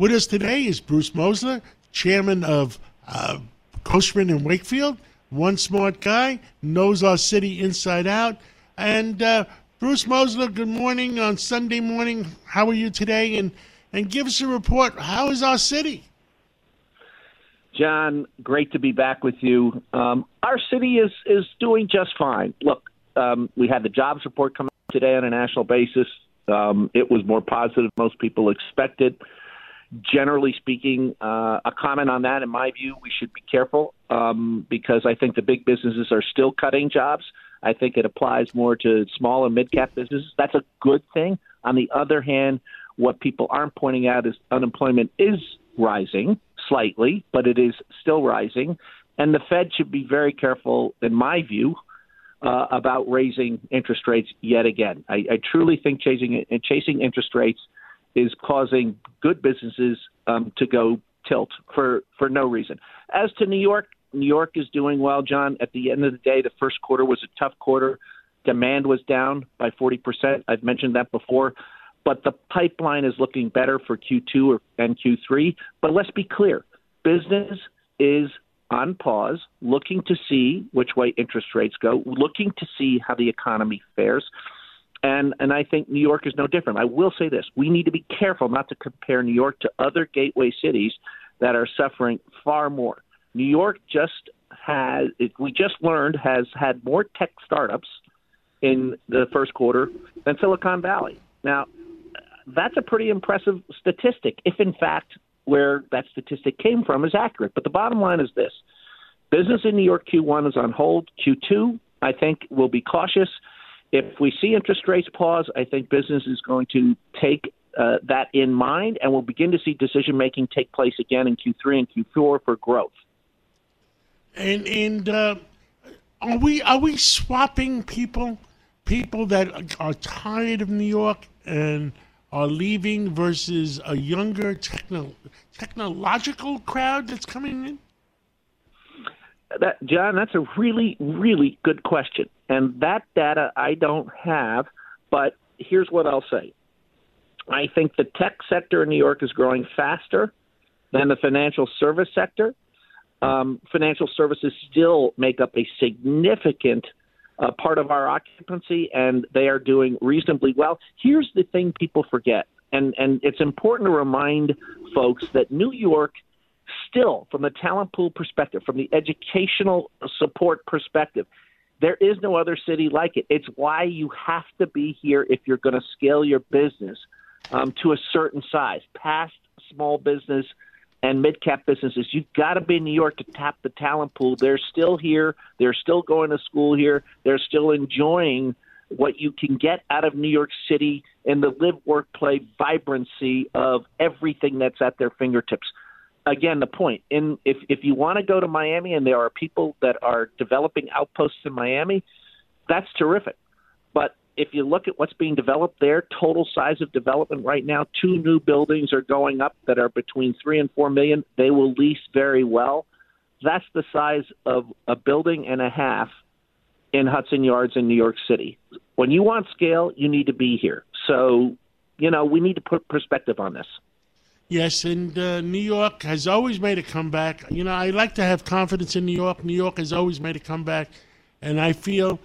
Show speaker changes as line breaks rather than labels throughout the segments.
With us today is Bruce Mosler, chairman of uh, Cushman and Wakefield. One smart guy, knows our city inside out. And uh, Bruce Mosler, good morning on Sunday morning. How are you today? And and give us a report. How is our city?
John, great to be back with you. Um, our city is is doing just fine. Look, um, we had the jobs report come out today on a national basis. Um, it was more positive than most people expected. Generally speaking, uh, a comment on that, in my view, we should be careful um, because I think the big businesses are still cutting jobs. I think it applies more to small and mid cap businesses. That's a good thing. On the other hand, what people aren't pointing out is unemployment is rising slightly, but it is still rising. And the Fed should be very careful, in my view, uh, about raising interest rates yet again. I, I truly think chasing chasing interest rates is causing good businesses um, to go tilt for for no reason. As to New York, New York is doing well, John. At the end of the day, the first quarter was a tough quarter. Demand was down by 40%. I've mentioned that before but the pipeline is looking better for Q2 and Q3. But let's be clear business is on pause, looking to see which way interest rates go, looking to see how the economy fares. And and I think New York is no different. I will say this: we need to be careful not to compare New York to other gateway cities that are suffering far more. New York just has we just learned has had more tech startups in the first quarter than Silicon Valley. Now, that's a pretty impressive statistic, if in fact where that statistic came from is accurate. But the bottom line is this business in New York Q1 is on hold. Q2, I think, will be cautious. If we see interest rates pause, I think business is going to take uh, that in mind, and we'll begin to see decision making take place again in Q3 and Q4 for growth.
And and uh, are we are we swapping people, people that are tired of New York and are leaving versus a younger techno, technological crowd that's coming in?
That, John, that's a really, really good question. And that data I don't have, but here's what I'll say. I think the tech sector in New York is growing faster than the financial service sector. Um, financial services still make up a significant uh, part of our occupancy, and they are doing reasonably well. Here's the thing people forget, and, and it's important to remind folks that New York still, from the talent pool perspective, from the educational support perspective, there is no other city like it. It's why you have to be here if you're going to scale your business um, to a certain size, past small business and mid cap businesses. You've got to be in New York to tap the talent pool. They're still here. They're still going to school here. They're still enjoying what you can get out of New York City and the live, work, play vibrancy of everything that's at their fingertips. Again, the point in if if you want to go to Miami and there are people that are developing outposts in Miami, that's terrific. But if you look at what's being developed there, total size of development right now, two new buildings are going up that are between three and four million. They will lease very well. That's the size of a building and a half in Hudson Yards in New York City. When you want scale, you need to be here. So, you know, we need to put perspective on this.
Yes, and uh, New York has always made a comeback. You know, I like to have confidence in New York. New York has always made a comeback, and I feel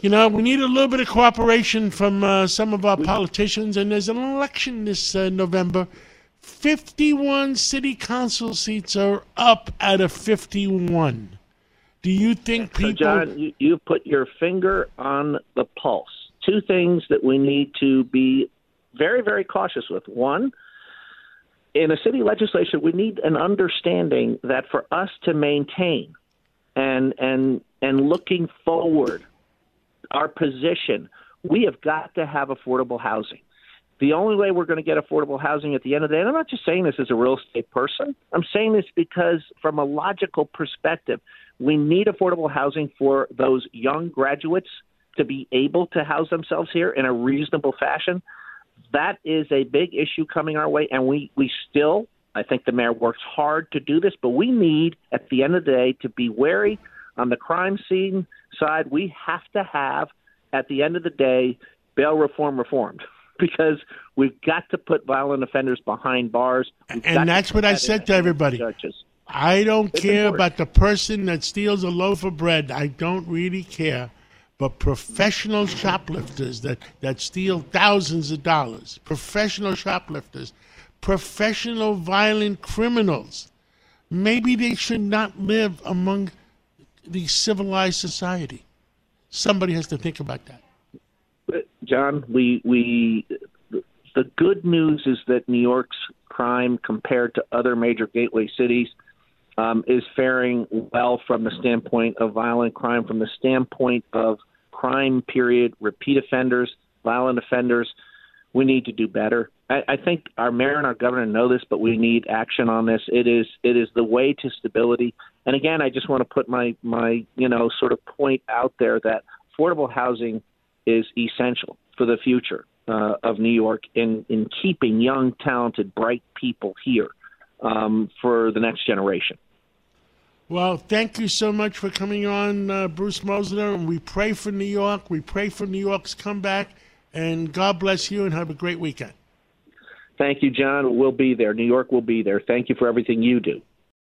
you know, we need a little bit of cooperation from uh, some of our politicians, and there's an election this uh, November. 51 city council seats are up out of 51. Do you think people.
So, John, you, you put your finger on the pulse. Two things that we need to be very, very cautious with. One, in a city legislature, we need an understanding that for us to maintain and and and looking forward our position. We have got to have affordable housing. The only way we're going to get affordable housing at the end of the day, and I'm not just saying this as a real estate person, I'm saying this because from a logical perspective, we need affordable housing for those young graduates to be able to house themselves here in a reasonable fashion. That is a big issue coming our way, and we, we still, I think the mayor works hard to do this, but we need, at the end of the day, to be wary on the crime scene side, we have to have, at the end of the day, bail reform reformed. because we've got to put violent offenders behind bars. We've
And that's what I said to everybody.
Judges.
I don't
It's
care
important.
about the person that steals a loaf of bread. I don't really care. But professional shoplifters that, that steal thousands of dollars, professional shoplifters, professional violent criminals, maybe they should not live among the civilized society. Somebody has to think about that.
John, we we the good news is that New York's crime compared to other major gateway cities um, is faring well from the standpoint of violent crime, from the standpoint of crime period, repeat offenders, violent offenders. We need to do better. I, I think our mayor and our governor know this, but we need action on this. It is it is the way to stability. And again, I just want to put my my you know sort of point out there that affordable housing is essential for the future uh, of New York in in keeping young, talented, bright people here um, for the next generation.
Well, thank you so much for coming on, uh, Bruce Mosler. And we pray for New York. We pray for New York's comeback. And God bless you and have a great weekend.
Thank you, John. We'll be there. New York will be there. Thank you for everything you do.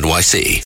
NYC.